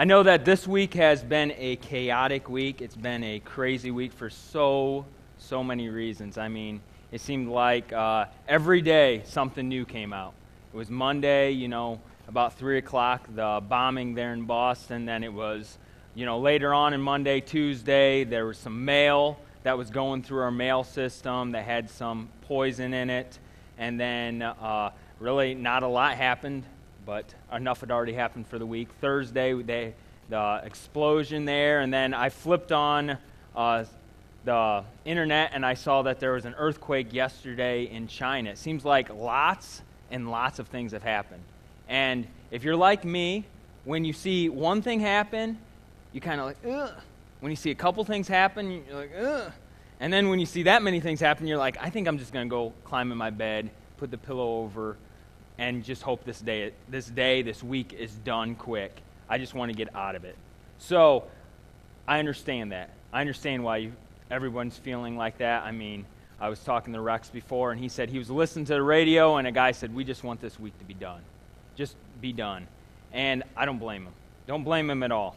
I know that this week has been a chaotic week. It's been a crazy week for so, so many reasons. I mean, it seemed like uh, every day something new came out. It was Monday, you know, about 3 o'clock, the bombing there in Boston. Then it was, you know, later on in Monday, Tuesday, there was some mail that was going through our mail system that had some poison in it. And then, uh, really, not a lot happened, but enough had already happened for the week. Thursday, they, the explosion there. And then I flipped on uh, the internet and I saw that there was an earthquake yesterday in China. It seems like lots and lots of things have happened. And if you're like me, when you see one thing happen, you kind of like, ugh. When you see a couple things happen, you're like, ugh. And then when you see that many things happen, you're like, I think I'm just going to go climb in my bed, put the pillow over, and just hope this day, this day, this week is done quick. I just want to get out of it. So I understand that. I understand why you, everyone's feeling like that. I mean, I was talking to Rex before, and he said he was listening to the radio, and a guy said, We just want this week to be done. Just be done. And I don't blame him. Don't blame him at all.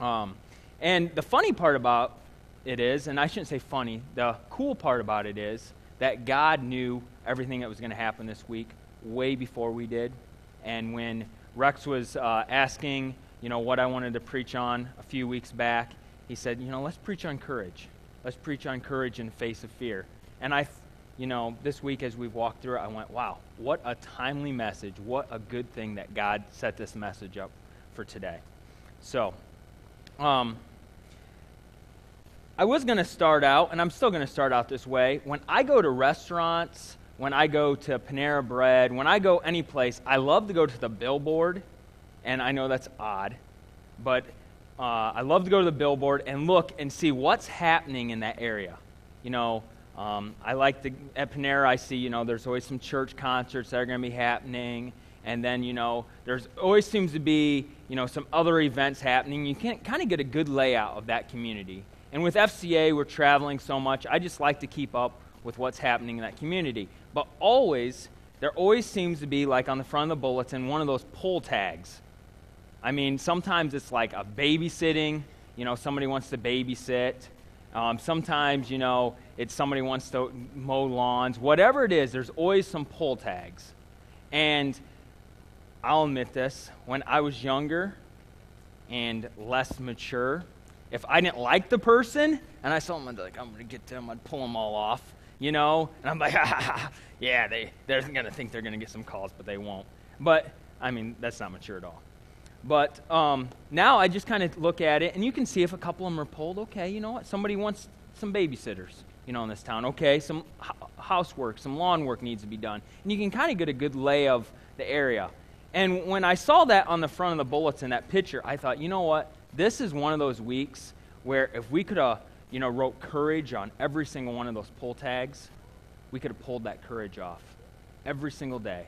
Um, and the funny part about it is, and I shouldn't say funny, the cool part about it is that God knew everything that was going to happen this week way before we did. And when Rex was uh, asking, you know, what I wanted to preach on a few weeks back, he said, you know, let's preach on courage. Let's preach on courage in the face of fear. And I, you know, this week as we've walked through it, I went, wow, what a timely message. What a good thing that God set this message up for today. So, um, I was going to start out, and I'm still going to start out this way. When I go to restaurants, when I go to Panera Bread, when I go any place, I love to go to the billboard, and I know that's odd, but uh, I love to go to the billboard and look and see what's happening in that area. You know, um, I like the at Panera. I see you know there's always some church concerts that are going to be happening, and then you know there's always seems to be you know some other events happening. You can kind of get a good layout of that community. And with FCA, we're traveling so much. I just like to keep up with what's happening in that community. But always, there always seems to be, like on the front of the bulletin, one of those pull tags. I mean, sometimes it's like a babysitting, you know, somebody wants to babysit. Um, sometimes, you know, it's somebody wants to mow lawns. Whatever it is, there's always some pull tags. And I'll admit this, when I was younger and less mature, if I didn't like the person and I saw them, I'd be like, I'm going to get them, I'd pull them all off you know? And I'm like, ha, ha, ha. yeah, they, they're going to think they're going to get some calls, but they won't. But, I mean, that's not mature at all. But um, now I just kind of look at it, and you can see if a couple of them are pulled. Okay, you know what? Somebody wants some babysitters, you know, in this town. Okay, some housework, some lawn work needs to be done. And you can kind of get a good lay of the area. And when I saw that on the front of the bulletin, that picture, I thought, you know what? This is one of those weeks where if we could have you know, wrote courage on every single one of those pull tags, we could have pulled that courage off every single day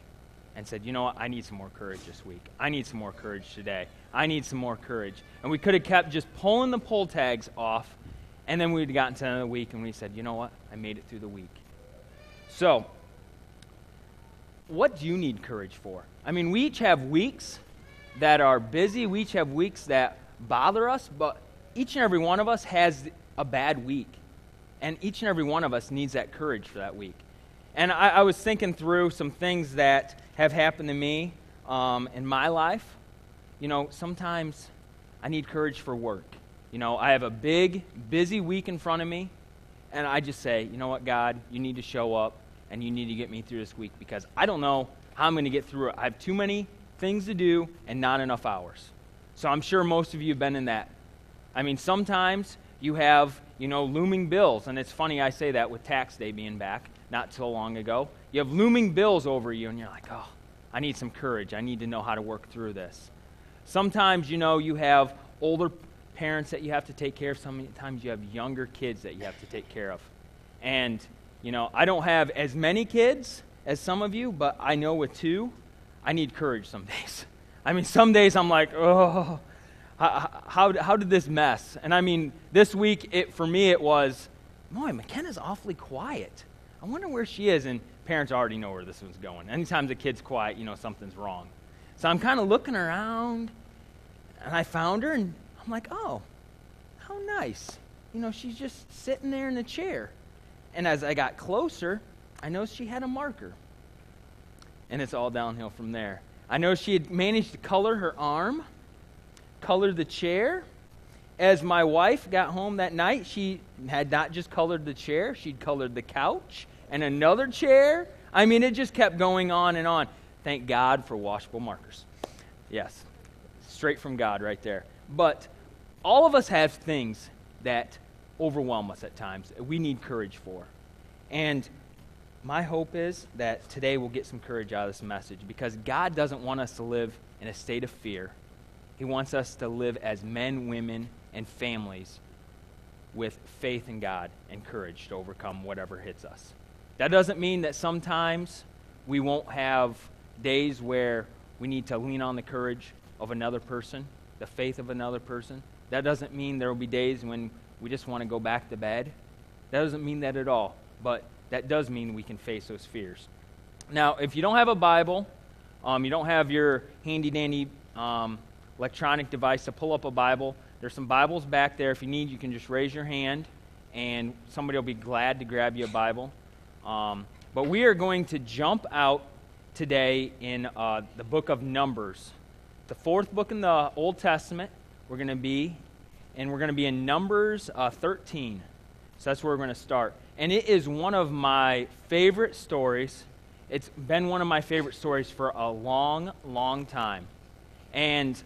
and said, you know what, I need some more courage this week. I need some more courage today. I need some more courage. And we could have kept just pulling the pull tags off, and then we'd gotten to another week and we said, you know what, I made it through the week. So, what do you need courage for? I mean, we each have weeks that are busy, we each have weeks that bother us, but each and every one of us has a bad week. And each and every one of us needs that courage for that week. And I, I was thinking through some things that have happened to me um, in my life. You know, sometimes I need courage for work. You know, I have a big, busy week in front of me, and I just say, you know what, God, you need to show up and you need to get me through this week because I don't know how I'm going to get through it. I have too many things to do and not enough hours. So I'm sure most of you have been in that. I mean, sometimes you have, you know, looming bills. And it's funny I say that with tax day being back not so long ago. You have looming bills over you, and you're like, oh, I need some courage. I need to know how to work through this. Sometimes, you know, you have older parents that you have to take care of. Sometimes you have younger kids that you have to take care of. And, you know, I don't have as many kids as some of you, but I know with two, I need courage some days. I mean, some days I'm like, oh, how, how, how did this mess? And I mean, this week, it, for me, it was, boy, McKenna's awfully quiet. I wonder where she is. And parents already know where this one's going. Anytime the kid's quiet, you know something's wrong. So I'm kind of looking around. And I found her, and I'm like, oh, how nice. You know, she's just sitting there in the chair. And as I got closer, I noticed she had a marker. And it's all downhill from there. I know she had managed to color her arm, color the chair. As my wife got home that night, she had not just colored the chair, she'd colored the couch and another chair. I mean, it just kept going on and on. Thank God for washable markers. Yes, straight from God right there. But all of us have things that overwhelm us at times we need courage for. And my hope is that today we'll get some courage out of this message because God doesn't want us to live in a state of fear. He wants us to live as men, women, and families with faith in God and courage to overcome whatever hits us. That doesn't mean that sometimes we won't have days where we need to lean on the courage of another person, the faith of another person. That doesn't mean there will be days when we just want to go back to bed. That doesn't mean that at all. But that does mean we can face those fears. Now, if you don't have a Bible, um, you don't have your handy dandy um, electronic device to pull up a Bible, there's some Bibles back there. If you need, you can just raise your hand, and somebody will be glad to grab you a Bible. Um, but we are going to jump out today in uh, the book of Numbers, the fourth book in the Old Testament. We're going to be, and we're going to be in Numbers uh, 13. So that's where we're going to start. And it is one of my favorite stories. It's been one of my favorite stories for a long, long time. And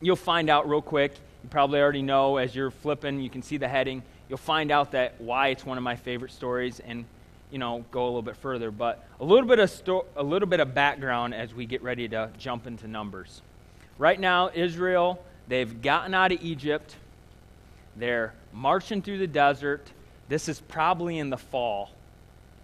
you'll find out real quick. You probably already know as you're flipping, you can see the heading. You'll find out that why it's one of my favorite stories and you know, go a little bit further, but a little bit of sto- a little bit of background as we get ready to jump into numbers. Right now, Israel, they've gotten out of Egypt. They're marching through the desert. This is probably in the fall.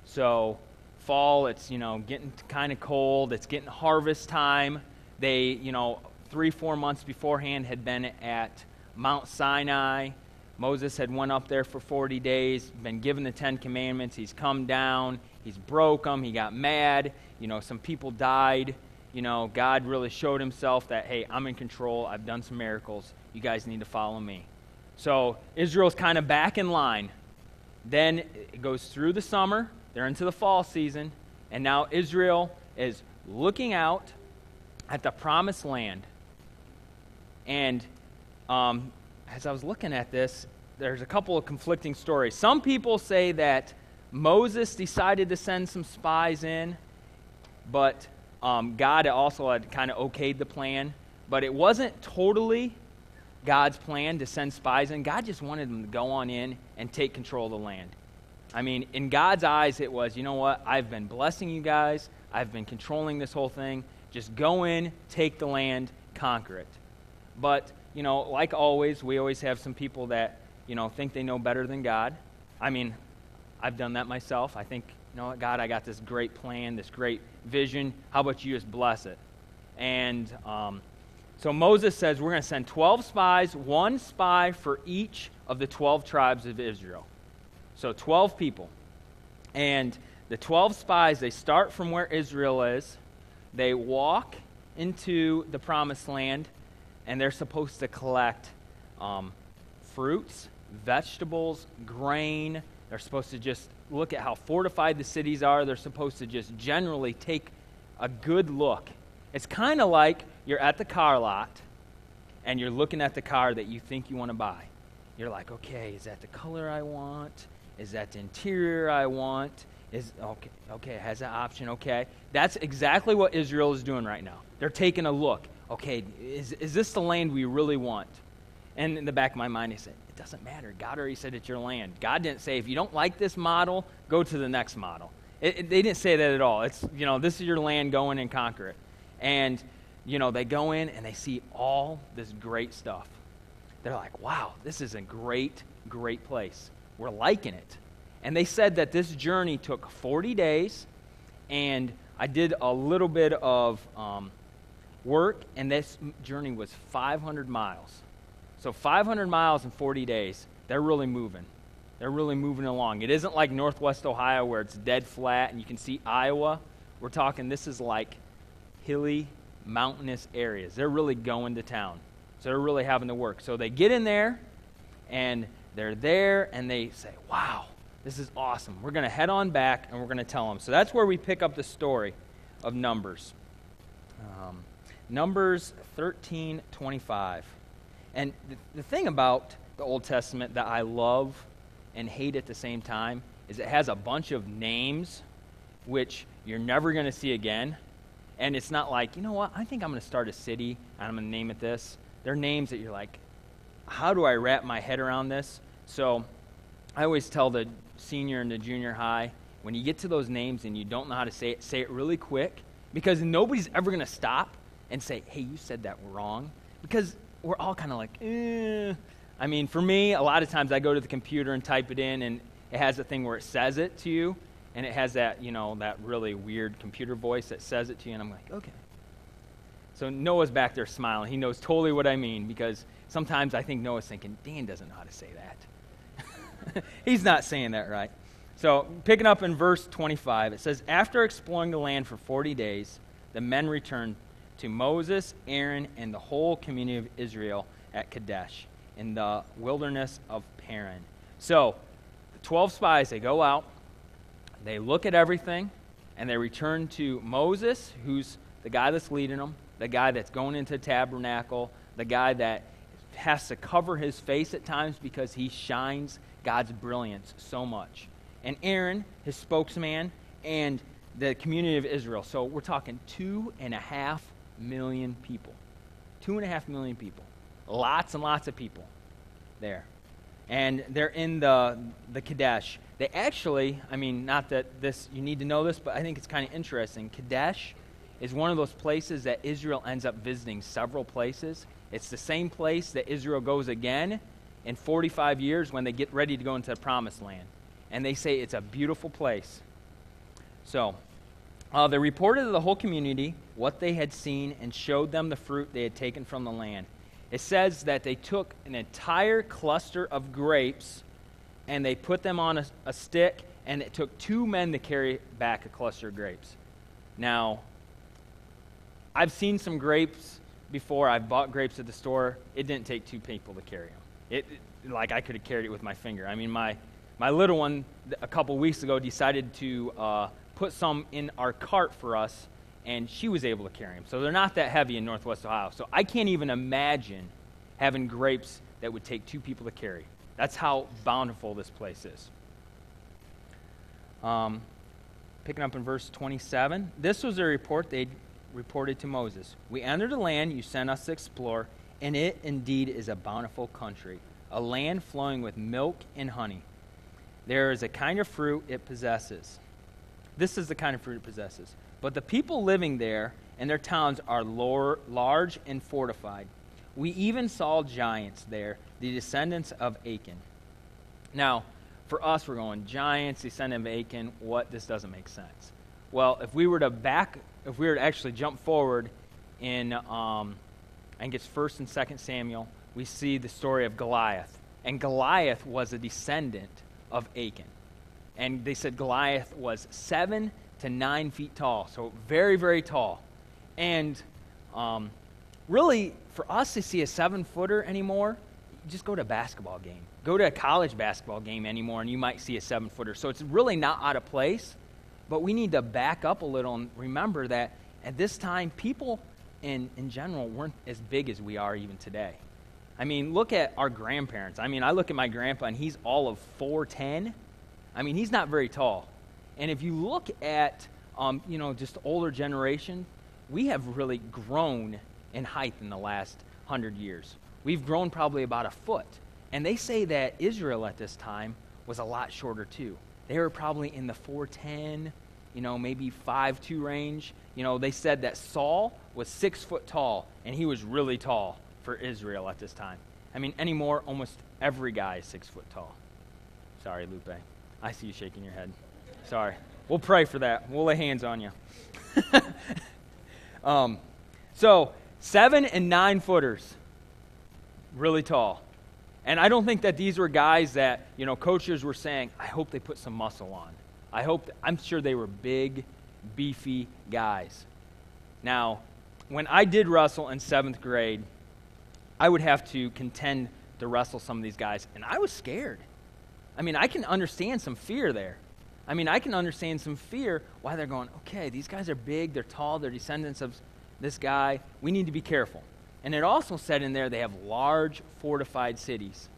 So, fall, it's, you know, getting kind of cold. It's getting harvest time. They, you know, three, four months beforehand had been at Mount Sinai. Moses had went up there for 40 days, been given the 10 commandments. He's come down, he's broke them, he got mad, you know, some people died. You know, God really showed himself that, hey, I'm in control. I've done some miracles. You guys need to follow me. So Israel's kind of back in line. Then it goes through the summer, they're into the fall season, and now Israel is looking out at the promised land. And um, as I was looking at this, there's a couple of conflicting stories. Some people say that Moses decided to send some spies in, but um, God also had kind of okayed the plan. But it wasn't totally God's plan to send spies in. God just wanted them to go on in and take control of the land. I mean, in God's eyes, it was, you know what? I've been blessing you guys. I've been controlling this whole thing. Just go in, take the land, conquer it. But you know, like always, we always have some people that, you know, think they know better than God. I mean, I've done that myself. I think, you know what, God, I got this great plan, this great vision. How about you just bless it? And um, so Moses says we're going to send 12 spies, one spy for each of the 12 tribes of Israel. So 12 people. And the 12 spies, they start from where Israel is, they walk into the promised land and they're supposed to collect um, fruits, vegetables, grain. They're supposed to just look at how fortified the cities are. They're supposed to just generally take a good look. It's kind of like you're at the car lot and you're looking at the car that you think you want to buy. You're like, okay, is that the color I want? Is that the interior I want? Is okay, okay, has that option, okay. That's exactly what Israel is doing right now. They're taking a look okay, is, is this the land we really want? And in the back of my mind, I said, it doesn't matter. God already said it's your land. God didn't say, if you don't like this model, go to the next model. It, it, they didn't say that at all. It's, you know, this is your land, go in and conquer it. And, you know, they go in and they see all this great stuff. They're like, wow, this is a great, great place. We're liking it. And they said that this journey took 40 days, and I did a little bit of um, work, and this journey was 500 miles. So 500 miles in 40 days. They're really moving. They're really moving along. It isn't like Northwest Ohio where it's dead flat and you can see Iowa. We're talking this is like hilly, mountainous areas. They're really going to town. So they're really having to work. So they get in there, and they're there, and they say, Wow, this is awesome. We're going to head on back, and we're going to tell them. So that's where we pick up the story of Numbers. Um, Numbers 13 25. And the, the thing about the Old Testament that I love and hate at the same time is it has a bunch of names which you're never going to see again. And it's not like, you know what, I think I'm going to start a city and I'm going to name it this. They're names that you're like, how do I wrap my head around this? So I always tell the senior and the junior high, when you get to those names and you don't know how to say it, say it really quick because nobody's ever going to stop and say, hey, you said that wrong. Because we're all kind of like, eh. I mean, for me, a lot of times I go to the computer and type it in, and it has a thing where it says it to you, and it has that, you know, that really weird computer voice that says it to you, and I'm like, okay. So Noah's back there smiling. He knows totally what I mean because sometimes I think Noah's thinking, Dan doesn't know how to say that. He's not saying that right. So, picking up in verse 25, it says, After exploring the land for 40 days, the men returned to Moses, Aaron, and the whole community of Israel at Kadesh in the wilderness of Paran. So, the 12 spies, they go out, they look at everything, and they return to Moses, who's the guy that's leading them, the guy that's going into tabernacle, the guy that has to cover his face at times because he shines God's brilliance so much. And Aaron, his spokesman, and the community of Israel. So we're talking two and a half million people. Two and a half million people. Lots and lots of people there. And they're in the, the Kadesh. They actually, I mean, not that this, you need to know this, but I think it's kind of interesting. Kadesh is one of those places that Israel ends up visiting several places. It's the same place that Israel goes again in 45 years when they get ready to go into the promised land. And they say it's a beautiful place. So, uh, they reported to the whole community what they had seen and showed them the fruit they had taken from the land. It says that they took an entire cluster of grapes and they put them on a, a stick, and it took two men to carry back a cluster of grapes. Now, I've seen some grapes before. I've bought grapes at the store. It didn't take two people to carry them. It, it like I could have carried it with my finger. I mean, my my little one a couple weeks ago decided to uh, put some in our cart for us, and she was able to carry them. So they're not that heavy in Northwest Ohio. So I can't even imagine having grapes that would take two people to carry. That's how bountiful this place is. Um, picking up in verse 27, this was a report they reported to Moses. We entered a land you sent us to explore, and it indeed is a bountiful country, a land flowing with milk and honey. There is a kind of fruit it possesses this is the kind of fruit it possesses. But the people living there and their towns are large and fortified. We even saw giants there, the descendants of Achan. Now, for us, we're going, giants, descendant of Achan, what? This doesn't make sense. Well, if we were to back, if we were to actually jump forward in, um, I think it's 1st and 2nd Samuel, we see the story of Goliath. And Goliath was a descendant of Achan and they said Goliath was seven to nine feet tall, so very, very tall. And um, really, for us to see a seven footer anymore, just go to a basketball game. Go to a college basketball game anymore, and you might see a seven footer. So it's really not out of place, but we need to back up a little and remember that at this time, people in, in general weren't as big as we are even today. I mean, look at our grandparents. I mean, I look at my grandpa, and he's all of 4'10 I mean, he's not very tall. And if you look at, um, you know, just older generation, we have really grown in height in the last hundred years. We've grown probably about a foot. And they say that Israel at this time was a lot shorter too. They were probably in the 410, you know, maybe 5'2 range. You know, they said that Saul was six foot tall, and he was really tall for Israel at this time. I mean, anymore, almost every guy is six foot tall. Sorry, Lupe. I see you shaking your head. Sorry. We'll pray for that. We'll lay hands on you. um, so, seven and nine footers, really tall. And I don't think that these were guys that, you know, coaches were saying, I hope they put some muscle on. I hope, I'm sure they were big, beefy guys. Now, when I did wrestle in seventh grade, I would have to contend to wrestle some of these guys, and I was scared. I mean, I can understand some fear there. I mean, I can understand some fear why they're going, okay, these guys are big, they're tall, they're descendants of this guy. We need to be careful. And it also said in there they have large fortified cities.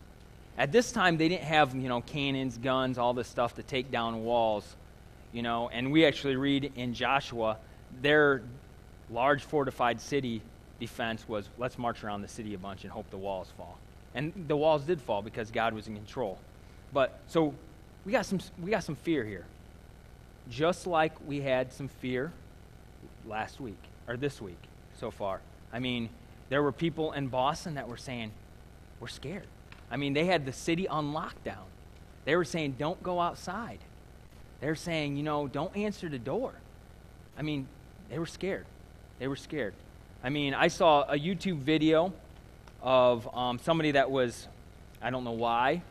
At this time, they didn't have, you know, cannons, guns, all this stuff to take down walls, you know. And we actually read in Joshua, their large fortified city defense was let's march around the city a bunch and hope the walls fall. And the walls did fall because God was in control. But so we got some we got some fear here. Just like we had some fear last week or this week so far. I mean, there were people in Boston that were saying, We're scared. I mean, they had the city on lockdown. They were saying, Don't go outside. They're saying, you know, don't answer the door. I mean, they were scared. They were scared. I mean, I saw a YouTube video of um, somebody that was, I don't know why,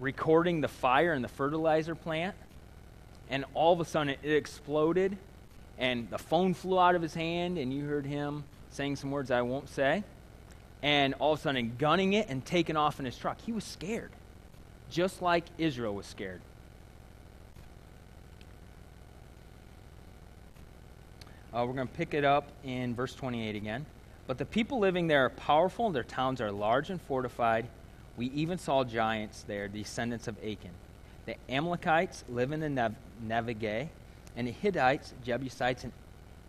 recording the fire in the fertilizer plant, and all of a sudden it exploded, and the phone flew out of his hand, and you heard him saying some words I won't say, and all of a sudden gunning it and taking off in his truck. He was scared, just like Israel was scared. Uh, we're going to pick it up in verse 28 again. But the people living there are powerful, and their towns are large and fortified. We even saw giants there, descendants of Achan. The Amalekites live in the Nev- Negev, and the Hittites, Jebusites, and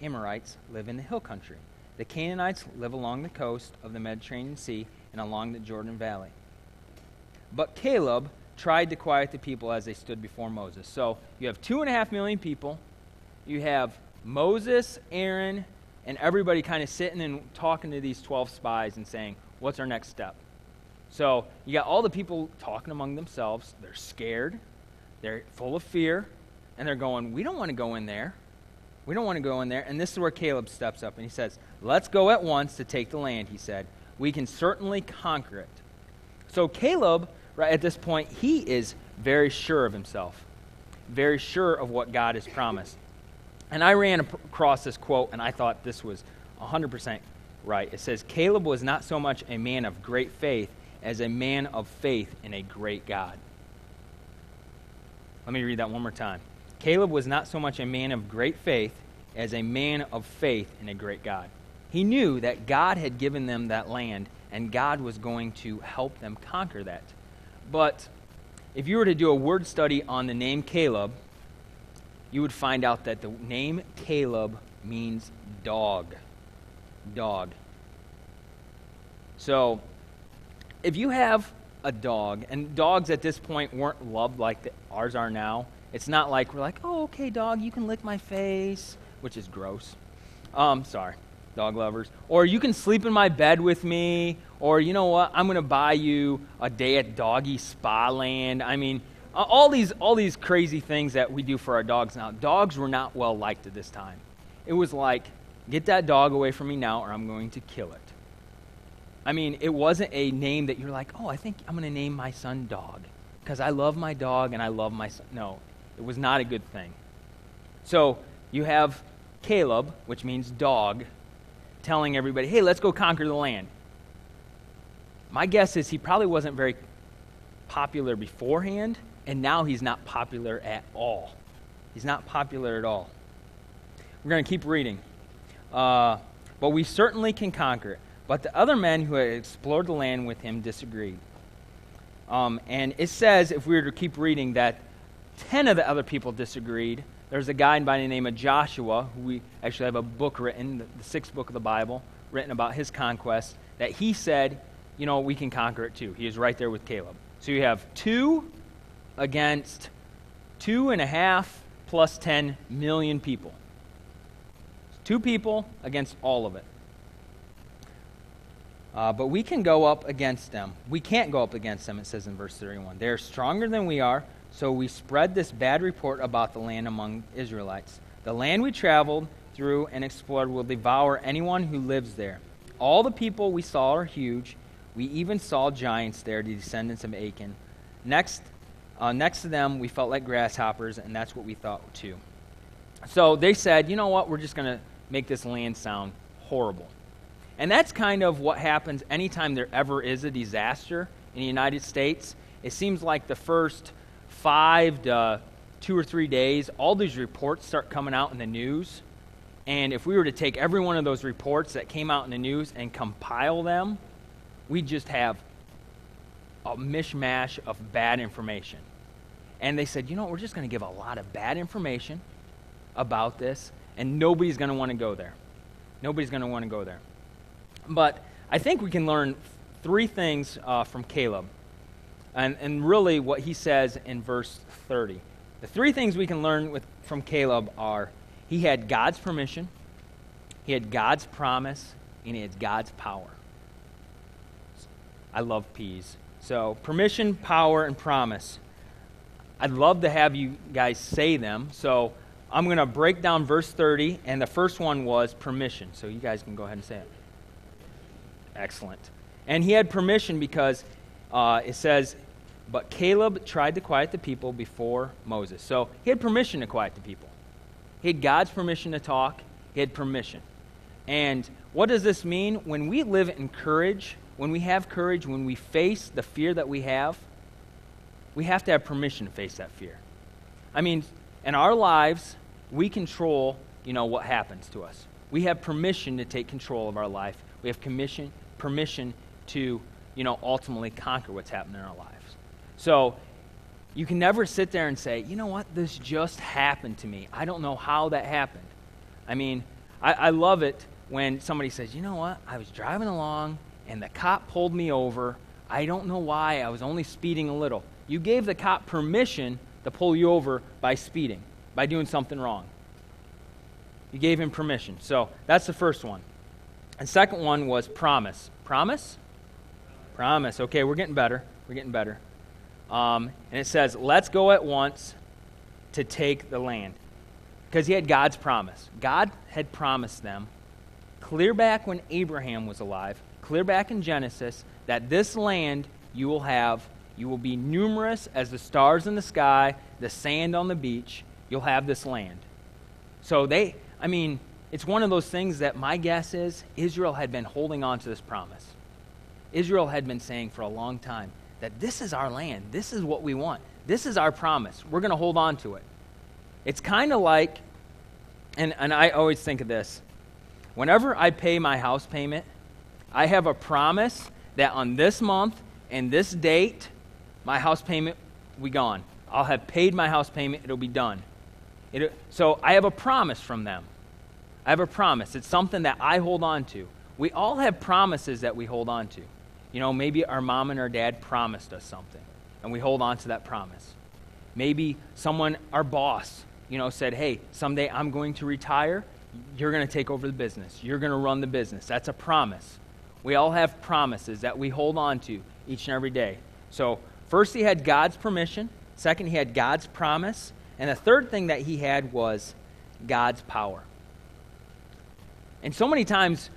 Amorites live in the hill country. The Canaanites live along the coast of the Mediterranean Sea and along the Jordan Valley. But Caleb tried to quiet the people as they stood before Moses. So you have two and a half million people. You have Moses, Aaron, and everybody kind of sitting and talking to these 12 spies and saying, What's our next step? So you got all the people talking among themselves. They're scared, they're full of fear, and they're going, We don't want to go in there. We don't want to go in there. And this is where Caleb steps up and he says, Let's go at once to take the land, he said. We can certainly conquer it. So Caleb, right at this point, he is very sure of himself, very sure of what God has promised. And I ran across this quote and I thought this was 100% right. It says, Caleb was not so much a man of great faith as a man of faith in a great God. Let me read that one more time. Caleb was not so much a man of great faith as a man of faith in a great God. He knew that God had given them that land and God was going to help them conquer that. But if you were to do a word study on the name Caleb, you would find out that the name Caleb means dog. Dog. So if you have a dog, and dogs at this point weren't loved like the, ours are now, it's not like we're like, oh, okay, dog, you can lick my face, which is gross. Um, sorry, dog lovers. Or you can sleep in my bed with me, or you know what, I'm going to buy you a day at Doggy Spa Land. I mean, all these, all these crazy things that we do for our dogs now. Dogs were not well liked at this time. It was like, get that dog away from me now, or I'm going to kill it. I mean, it wasn't a name that you're like, oh, I think I'm going to name my son Dog because I love my dog and I love my son. No, it was not a good thing. So you have Caleb, which means dog, telling everybody, hey, let's go conquer the land. My guess is he probably wasn't very popular beforehand, and now he's not popular at all. He's not popular at all. We're going to keep reading. Uh, but we certainly can conquer it. But the other men who had explored the land with him disagreed. Um, and it says, if we were to keep reading, that 10 of the other people disagreed. There's a guy by the name of Joshua, who we actually have a book written, the, sixth book of the Bible, written about his conquest, that he said, you know, we can conquer it too. He is right there with Caleb. So you have two against two and a half plus 10 million people. Two people against all of it. Uh, but we can go up against them. We can't go up against them, it says in verse 31. They are stronger than we are, so we spread this bad report about the land among Israelites. The land we traveled through and explored will devour anyone who lives there. All the people we saw are huge. We even saw giants there, the descendants of Achan. Next, uh, next to them, we felt like grasshoppers, and that's what we thought too. So they said, you know what, we're just going to make this land sound horrible. And that's kind of what happens anytime there ever is a disaster in the United States. It seems like the first five to two or three days, all these reports start coming out in the news. And if we were to take every one of those reports that came out in the news and compile them, we'd just have a mishmash of bad information. And they said, you know, we're just going to give a lot of bad information about this, and nobody's going to want to go there. Nobody's going to want to go there. But I think we can learn three things uh, from Caleb, and, and really what he says in verse 30. The three things we can learn with, from Caleb are he had God's permission, he had God's promise, and he had God's power. I love P's. So, permission, power, and promise. I'd love to have you guys say them. So, I'm going to break down verse 30, and the first one was permission. So, you guys can go ahead and say it. Excellent. And he had permission because uh, it says, But Caleb tried to quiet the people before Moses. So, he had permission to quiet the people. He had God's permission to talk, he had permission. And what does this mean? When we live in courage, when we have courage, when we face the fear that we have, we have to have permission to face that fear. I mean, in our lives, we control, you know, what happens to us. We have permission to take control of our life. We have commission, permission to, you know, ultimately conquer what's happening in our lives. So you can never sit there and say, you know what, this just happened to me. I don't know how that happened. I mean, I, I love it when somebody says, you know what, I was driving along and the cop pulled me over. I don't know why. I was only speeding a little. You gave the cop permission to pull you over by speeding, by doing something wrong. You gave him permission. So that's the first one. And second one was promise. Promise? Promise. Okay, we're getting better. We're getting better. Um, and it says, let's go at once to take the land. Because he had God's promise. God had promised them, clear back when Abraham was alive, clear back in Genesis that this land you will have, you will be numerous as the stars in the sky, the sand on the beach. You'll have this land. So they, I mean, it's one of those things that my guess is Israel had been holding on to this promise. Israel had been saying for a long time that this is our land. This is what we want. This is our promise. We're going to hold on to it. It's kind of like, and, and I always think of this whenever I pay my house payment, I have a promise that on this month and this date, my house payment will be gone. I'll have paid my house payment, it'll be done. It, so I have a promise from them. I have a promise. It's something that I hold on to. We all have promises that we hold on to. You know, maybe our mom and our dad promised us something, and we hold on to that promise. Maybe someone, our boss, you know, said, hey, someday I'm going to retire. You're going to take over the business. You're going to run the business. That's a promise. We all have promises that we hold on to each and every day. So, first, he had God's permission. Second, he had God's promise. And the third thing that he had was God's power. And so many times,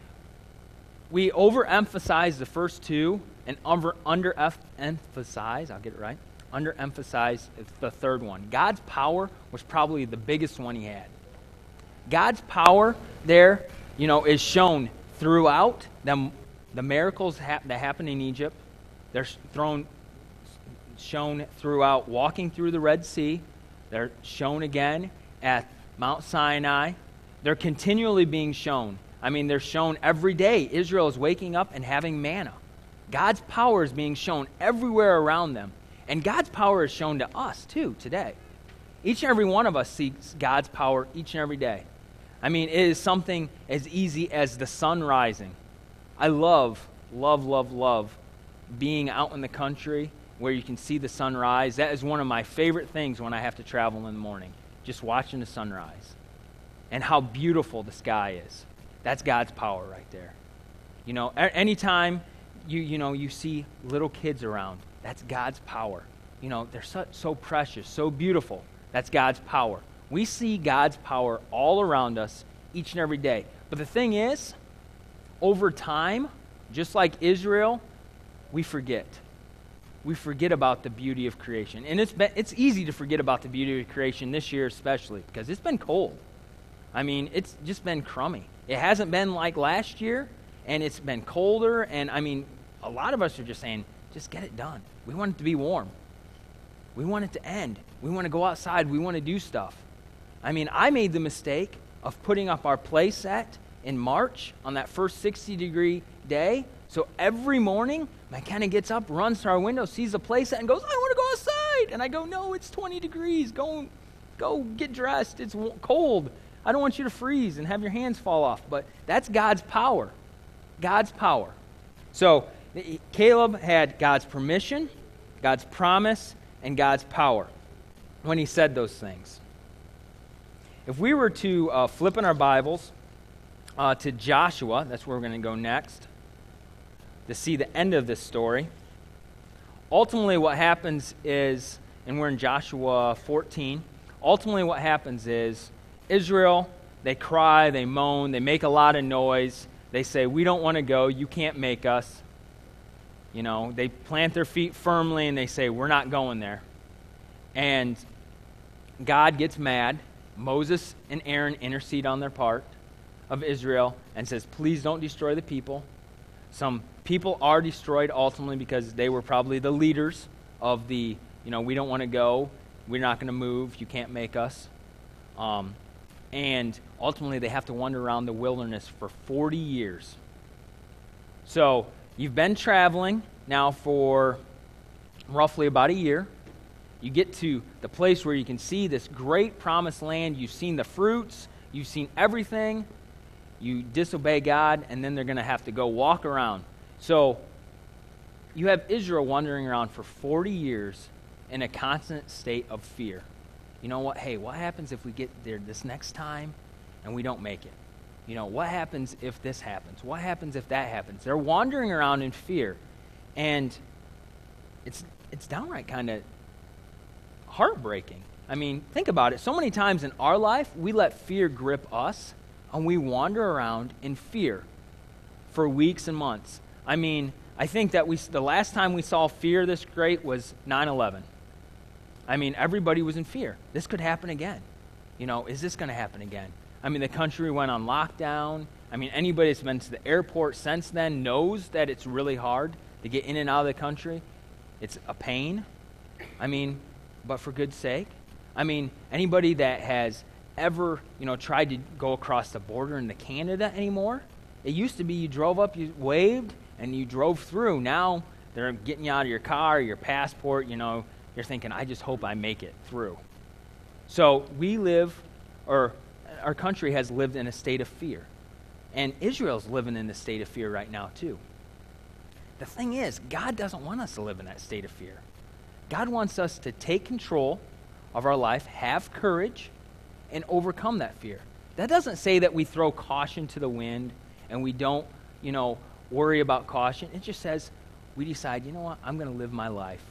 we overemphasize the first two and under, underemphasize, I'll get it right, underemphasize the third one. God's power was probably the biggest one he had. God's power there, you know, is shown throughout them the miracles ha- that happened in Egypt, they're thrown, shown throughout walking through the Red Sea. They're shown again at Mount Sinai. They're continually being shown. I mean, they're shown every day. Israel is waking up and having manna. God's power is being shown everywhere around them. And God's power is shown to us, too, today. Each and every one of us seeks God's power each and every day. I mean, it is something as easy as the sun rising I love, love, love, love being out in the country where you can see the sunrise. That is one of my favorite things when I have to travel in the morning, just watching the sunrise and how beautiful the sky is. That's God's power right there. You know, anytime you, you know, you see little kids around, that's God's power. You know, they're so, so precious, so beautiful. That's God's power. We see God's power all around us each and every day. But the thing is, over time, just like Israel, we forget. We forget about the beauty of creation. And it's, been, it's easy to forget about the beauty of creation this year, especially, because it's been cold. I mean, it's just been crummy. It hasn't been like last year. and it's been colder. And I mean, a lot of us are just saying, just get it done. We want it to be warm. We want it to end. We want to go outside. We want to do stuff. I mean, I made the mistake of putting up our play set in March on that first 60 degree day. So every morning, my McKenna gets up, runs to our window, sees the play set, and goes, I want to go outside. And I go, No, it's 20 degrees. Go, go get dressed. It's cold. I don't want you to freeze and have your hands fall off. But that's God's power. God's power. So Caleb had God's permission, God's promise, and God's power when he said those things. If we were to uh, flip in our Bibles uh, to Joshua, that's where we're going to go next, to see the end of this story. Ultimately, what happens is, and we're in Joshua 14, ultimately, what happens is Israel, they cry, they moan, they make a lot of noise. They say, We don't want to go. You can't make us. You know, they plant their feet firmly and they say, We're not going there. And God gets mad. Moses and Aaron intercede on their part of Israel and says, Please don't destroy the people. Some people are destroyed ultimately because they were probably the leaders of the, you know, we don't want to go. We're not going to move. You can't make us. Um, and ultimately, they have to wander around the wilderness for 40 years. So, you've been traveling now for roughly about a year. You get to the place where you can see this great promised land. You've seen the fruits, you've seen everything. You disobey God, and then they're going to have to go walk around. So, you have Israel wandering around for 40 years in a constant state of fear you know what? Hey, what happens if we get there this next time and we don't make it? You know, what happens if this happens? What happens if that happens? They're wandering around in fear. And it's it's downright kind of heartbreaking. I mean, think about it. So many times in our life, we let fear grip us and we wander around in fear for weeks and months. I mean, I think that we the last time we saw fear this great was 9/11. I mean, everybody was in fear. This could happen again. You know, is this going to happen again? I mean, the country went on lockdown. I mean, anybody that's been to the airport since then knows that it's really hard to get in and out of the country. It's a pain. I mean, but for good sake. I mean, anybody that has ever, you know, tried to go across the border into Canada anymore, it used to be you drove up, you waved, and you drove through. Now they're getting you out of your car, your passport, you know, you're thinking, I just hope I make it through. So we live, or our country has lived in a state of fear. And Israel's living in a state of fear right now, too. The thing is, God doesn't want us to live in that state of fear. God wants us to take control of our life, have courage, and overcome that fear. That doesn't say that we throw caution to the wind and we don't, you know, worry about caution. It just says we decide, you know what, I'm going to live my life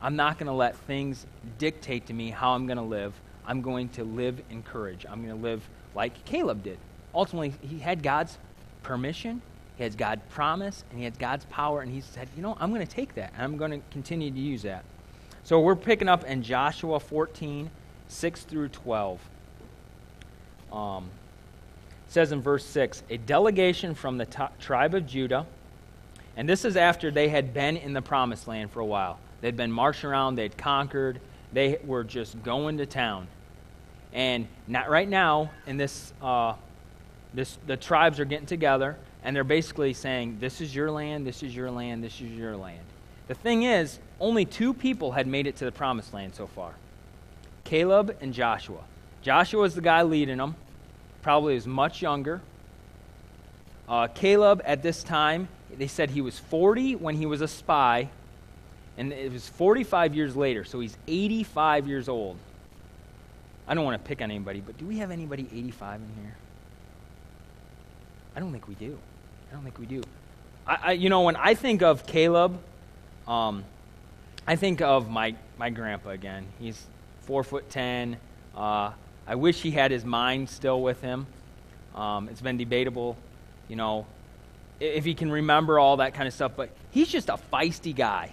I'm not going to let things dictate to me how I'm going to live. I'm going to live in courage. I'm going to live like Caleb did. Ultimately, he had God's permission, he had God's promise, and he had God's power, and he said, You know, I'm going to take that, and I'm going to continue to use that. So we're picking up in Joshua 14, 6 through 12. Um, says in verse 6 A delegation from the t- tribe of Judah, and this is after they had been in the promised land for a while. They'd been marching around, they'd conquered, they were just going to town. And not right now, in this, uh, this, the tribes are getting together, and they're basically saying, This is your land, this is your land, this is your land. The thing is, only two people had made it to the promised land so far Caleb and Joshua. Joshua was the guy leading them, probably was much younger. Uh, Caleb, at this time, they said he was 40 when he was a spy and it was 45 years later, so he's 85 years old. I don't want to pick on anybody, but do we have anybody 85 in here? I don't think we do. I don't think we do. I, I you know, when I think of Caleb, um, I think of my, my grandpa again. He's four foot ten. Uh, I wish he had his mind still with him. Um, it's been debatable, you know, if he can remember all that kind of stuff, but he's just a feisty guy.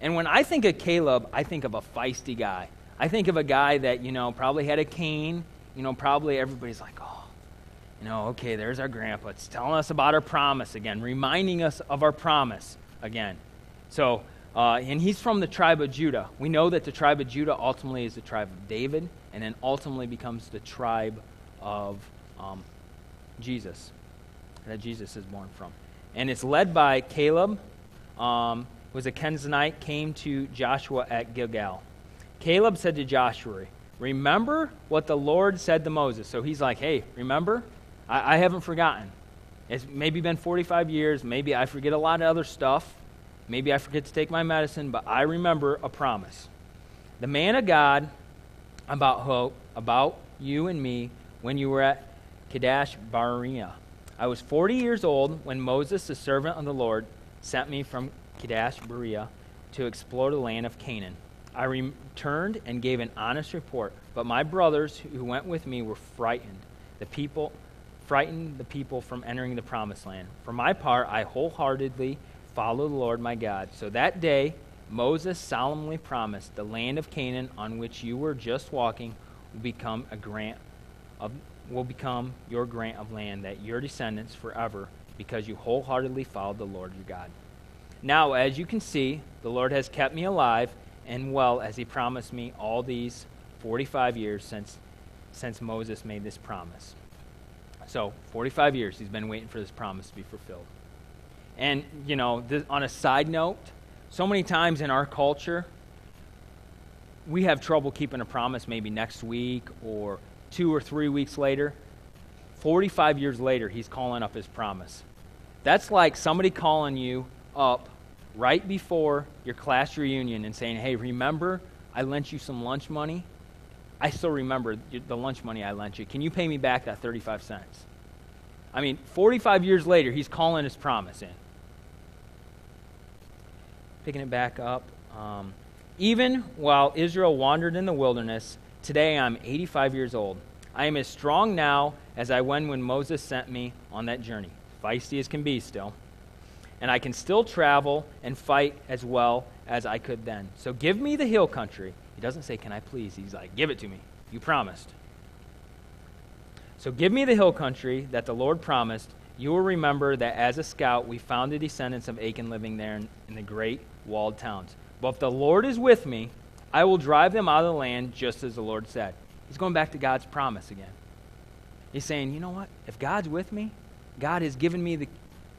And when I think of Caleb, I think of a feisty guy. I think of a guy that, you know, probably had a cane. You know, probably everybody's like, oh, You know, okay, there's our grandpa. It's telling us about our promise again, reminding us of our promise again. So, uh, and he's from the tribe of Judah. We know that the tribe of Judah ultimately is the tribe of David, and then ultimately becomes the tribe of um, Jesus, that Jesus is born from. And it's led by Caleb, um, was a Kenizzite, came to Joshua at Gilgal. Caleb said to Joshua, Remember what the Lord said to Moses. So he's like, Hey, remember? I, I haven't forgotten. It's maybe been 45 years. Maybe I forget a lot of other stuff. Maybe I forget to take my medicine, but I remember a promise. The man of God about hope, about you and me when you were at Kadesh Barnea. I was 40 years old when Moses, the servant of the Lord, sent me from Kadesh Barnea to explore the land of Canaan. I returned and gave an honest report, but my brothers who went with me were frightened. The people frightened the people from entering the promised land. For my part, I wholeheartedly followed the Lord my God. So that day, Moses solemnly promised the land of Canaan on which you were just walking will become a grant of will become your grant of land that your descendants forever because you wholeheartedly followed the Lord your God. Now, as you can see, the Lord has kept me alive and well as he promised me all these 45 years since since Moses made this promise. So, 45 years he's been waiting for this promise to be fulfilled. And, you know, this, on a side note, so many times in our culture, we have trouble keeping a promise maybe next week or two or three weeks later. 45 years later, he's calling up his promise. That's like somebody calling you up right before your class reunion and saying, hey, remember I lent you some lunch money? I still remember the lunch money I lent you. Can you pay me back that 35 cents? I mean, 45 years later, he's calling his promise in. Picking it back up. Um, Even while Israel wandered in the wilderness, today I'm 85 years old. I am as strong now as I was when Moses sent me on that journey. Feisty as can be still. And I can still travel and fight as well as I could then. So give me the hill country he doesn't say, Can I please? He's like, Give it to me. You promised. So give me the hill country that the Lord promised. You will remember that as a scout, we found the descendants of Anak living there in, in the great walled towns. But if the Lord is with me, I will drive them out of the land just as the Lord said. He's going back to God's promise again. He's saying, you know what? If God's with me, God has given me the,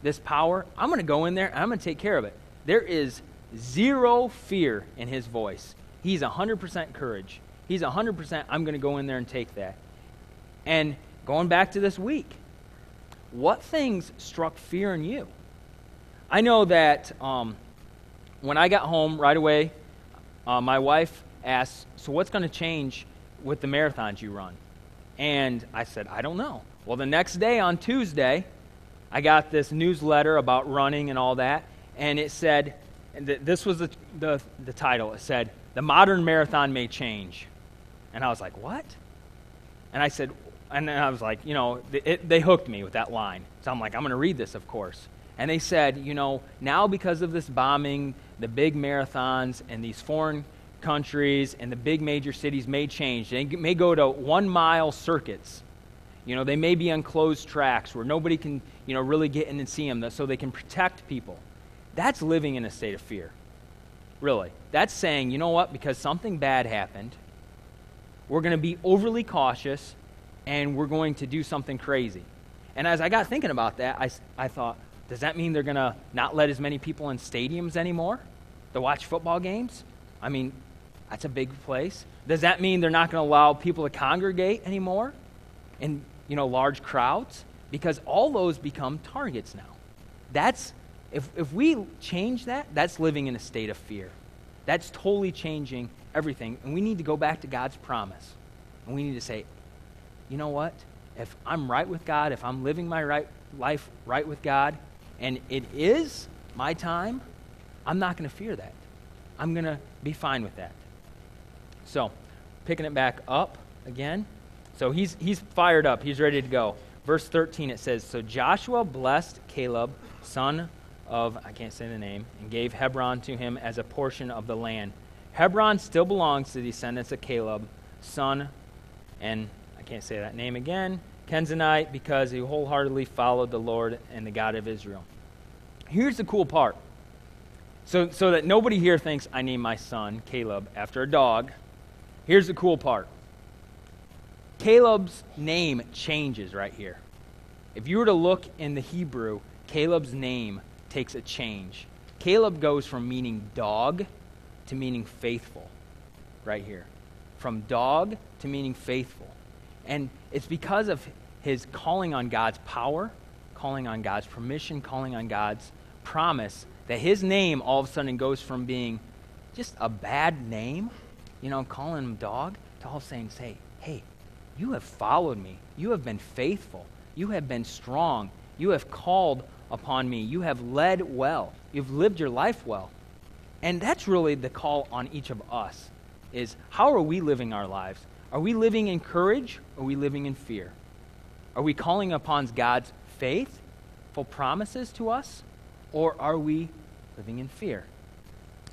this power, I'm going to go in there and I'm going to take care of it. There is zero fear in his voice. He's 100% courage. He's 100% I'm going to go in there and take that. And going back to this week, what things struck fear in you? I know that um, when I got home right away, uh, my wife asked, So what's going to change with the marathons you run? And I said, I don't know. Well, the next day on Tuesday, I got this newsletter about running and all that, and it said, and th- this was the, the, the title. It said, the modern marathon may change. And I was like, what? And I said, and then I was like, you know, it, they hooked me with that line. So I'm like, I'm going to read this, of course. And they said, you know, now because of this bombing, the big marathons and these foreign countries and the big major cities may change. They may go to one mile circuits. You know, they may be on closed tracks where nobody can, you know, really get in and see them so they can protect people. That's living in a state of fear really. That's saying, you know what, because something bad happened, we're going to be overly cautious and we're going to do something crazy. And as I got thinking about that, I, I thought, does that mean they're going to not let as many people in stadiums anymore to watch football games? I mean, that's a big place. Does that mean they're not going to allow people to congregate anymore in, you know, large crowds? Because all those become targets now. That's if, if we change that, that's living in a state of fear. That's totally changing everything. And we need to go back to God's promise. And we need to say, you know what? If I'm right with God, if I'm living my right life right with God, and it is my time, I'm not going to fear that. I'm going to be fine with that. So, picking it back up again. So he's, he's fired up. He's ready to go. Verse 13, it says So Joshua blessed Caleb, son of, I can't say the name, and gave Hebron to him as a portion of the land. Hebron still belongs to the descendants of Caleb, son, and I can't say that name again, Kenzanite, because he wholeheartedly followed the Lord and the God of Israel. Here's the cool part. So, so that nobody here thinks I named my son Caleb after a dog. Here's the cool part Caleb's name changes right here. If you were to look in the Hebrew, Caleb's name takes a change. Caleb goes from meaning dog to meaning faithful right here. From dog to meaning faithful. And it's because of his calling on God's power, calling on God's permission, calling on God's promise, that his name all of a sudden goes from being just a bad name, you know, calling him dog, to all saying, say, you have followed me. You have been faithful. You have been strong. You have called upon me. You have led well. You've lived your life well. And that's really the call on each of us is how are we living our lives? Are we living in courage? Or are we living in fear? Are we calling upon God's faithful promises to us? Or are we living in fear?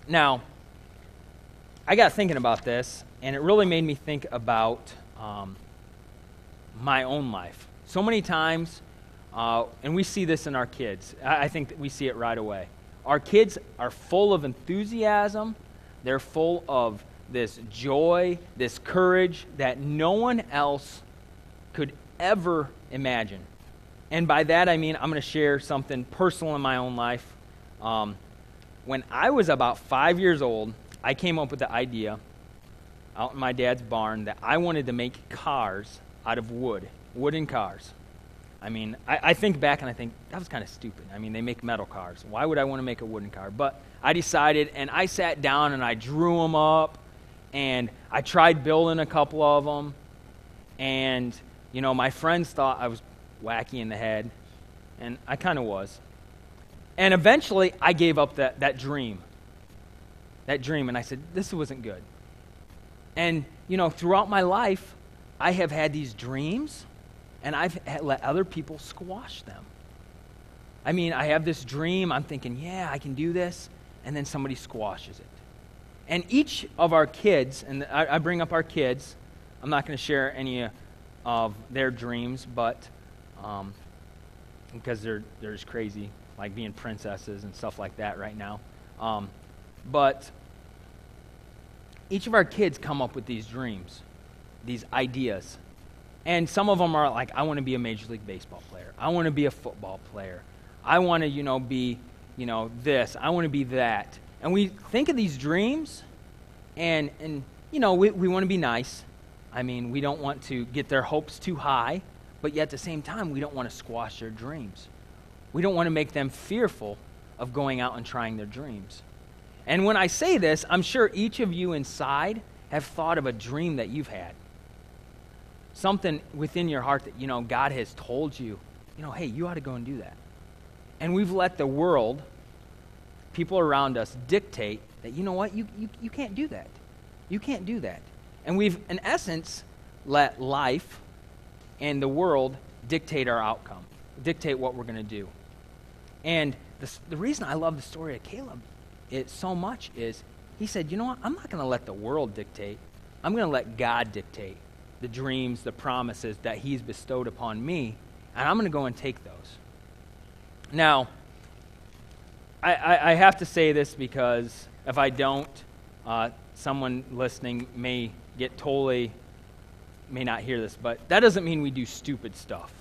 Now, I got thinking about this, and it really made me think about um, my own life. So many times, uh, and we see this in our kids, I, I think we see it right away. Our kids are full of enthusiasm, they're full of this joy, this courage that no one else could ever imagine. And by that I mean I'm going to share something personal in my own life. Um, when I was about five years old, I came up with the idea out in my dad's barn that I wanted to make cars out of wood, wooden cars. I mean, I, I think back and I think that was kind of stupid. I mean, they make metal cars. Why would I want to make a wooden car? But I decided, and I sat down and I drew them up, and I tried building a couple of them, and you know, my friends thought I was wacky in the head, and I kind of was. And eventually, I gave up that, that dream. That dream, and I said, this wasn't good. And, you know, throughout my life, I have had these dreams and I've let other people squash them. I mean, I have this dream, I'm thinking, yeah, I can do this, and then somebody squashes it. And each of our kids, and I, I bring up our kids, I'm not going to share any of their dreams, but um, because they're, they're just crazy, like being princesses and stuff like that right now. Um, but each of our kids come up with these dreams, these ideas, and some of them are like, I want to be a Major League Baseball player. I want to be a football player. I want to, you know, be, you know, this. I want to be that. And we think of these dreams, and, and you know, we, we want to be nice. I mean, we don't want to get their hopes too high, but yet at the same time, we don't want to squash their dreams. We don't want to make them fearful of going out and trying their dreams. And when I say this, I'm sure each of you inside have thought of a dream that you've had something within your heart that, you know, God has told you, you know, hey, you ought to go and do that. And we've let the world, people around us, dictate that, you know what, you, you, you can't do that. You can't do that. And we've, in essence, let life and the world dictate our outcome, dictate what we're going to do. And the, the reason I love the story of Caleb it so much is he said, you know what, I'm not going to let the world dictate. I'm going to let God dictate the dreams, the promises that He's bestowed upon me, and I'm going to go and take those. Now, I, I, I have to say this because if I don't, uh, someone listening may get totally, may not hear this, but that doesn't mean we do stupid stuff.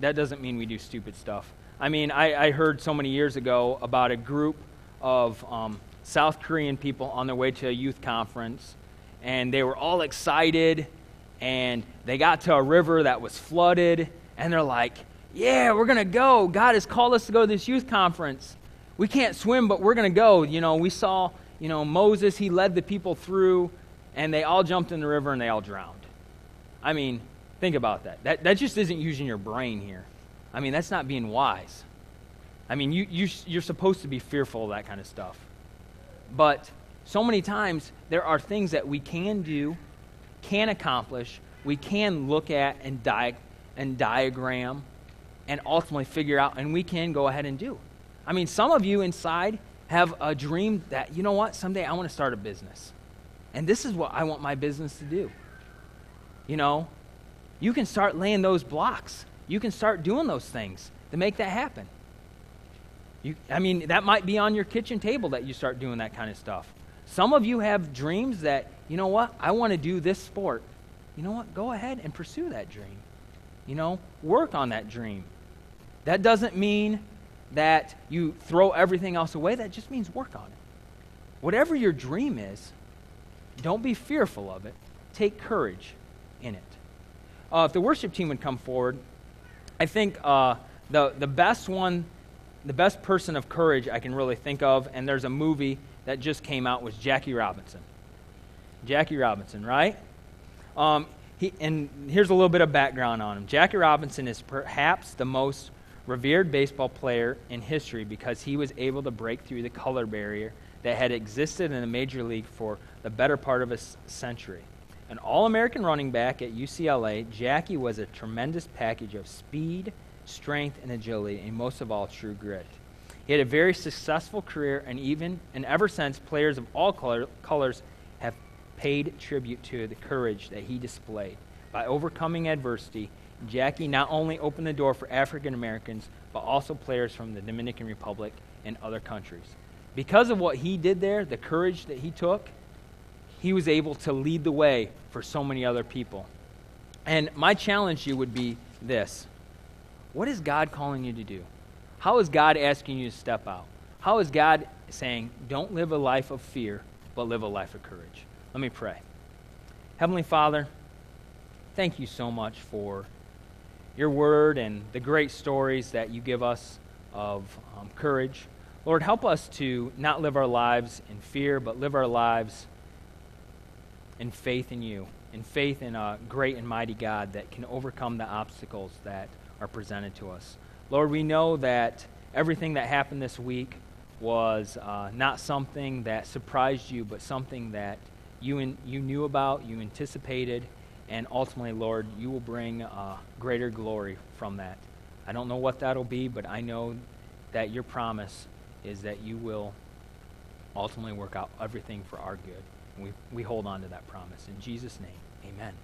That doesn't mean we do stupid stuff. I mean, I, I heard so many years ago about a group of um, South Korean people on their way to a youth conference, and they were all excited and they got to a river that was flooded, and they're like, Yeah, we're going to go. God has called us to go to this youth conference. We can't swim, but we're going to go. You know, we saw, you know, Moses, he led the people through, and they all jumped in the river and they all drowned. I mean, think about that. That, that just isn't using your brain here. I mean, that's not being wise. I mean, you, you, you're supposed to be fearful of that kind of stuff. But so many times, there are things that we can do can accomplish, we can look at and, di- and diagram and ultimately figure out, and we can go ahead and do. I mean, some of you inside have a dream that, you know what, someday I want to start a business. And this is what I want my business to do. You know, you can start laying those blocks. You can start doing those things to make that happen. You, I mean, that might be on your kitchen table that you start doing that kind of stuff. Some of you have dreams that, you know what, I want to do this sport. You know what, go ahead and pursue that dream. You know, work on that dream. That doesn't mean that you throw everything else away, that just means work on it. Whatever your dream is, don't be fearful of it. Take courage in it. Uh, if the worship team would come forward, I think uh, the, the best one, the best person of courage I can really think of, and there's a movie that just came out, was Jackie Robinson. Jackie Robinson, right? Um, he, and here's a little bit of background on him. Jackie Robinson is perhaps the most revered baseball player in history because he was able to break through the color barrier that had existed in the major league for the better part of a century. An All American running back at UCLA, Jackie was a tremendous package of speed, strength, and agility, and most of all, true grit. He had a very successful career, and even and ever since, players of all color, colors have paid tribute to the courage that he displayed. By overcoming adversity, Jackie not only opened the door for African Americans, but also players from the Dominican Republic and other countries. Because of what he did there, the courage that he took, he was able to lead the way for so many other people. And my challenge to you would be this What is God calling you to do? How is God asking you to step out? How is God saying, don't live a life of fear, but live a life of courage? Let me pray. Heavenly Father, thank you so much for your word and the great stories that you give us of um, courage. Lord, help us to not live our lives in fear, but live our lives in faith in you, in faith in a great and mighty God that can overcome the obstacles that are presented to us. Lord, we know that everything that happened this week was uh, not something that surprised you, but something that you, in, you knew about, you anticipated, and ultimately, Lord, you will bring uh, greater glory from that. I don't know what that'll be, but I know that your promise is that you will ultimately work out everything for our good. We, we hold on to that promise. In Jesus' name, amen.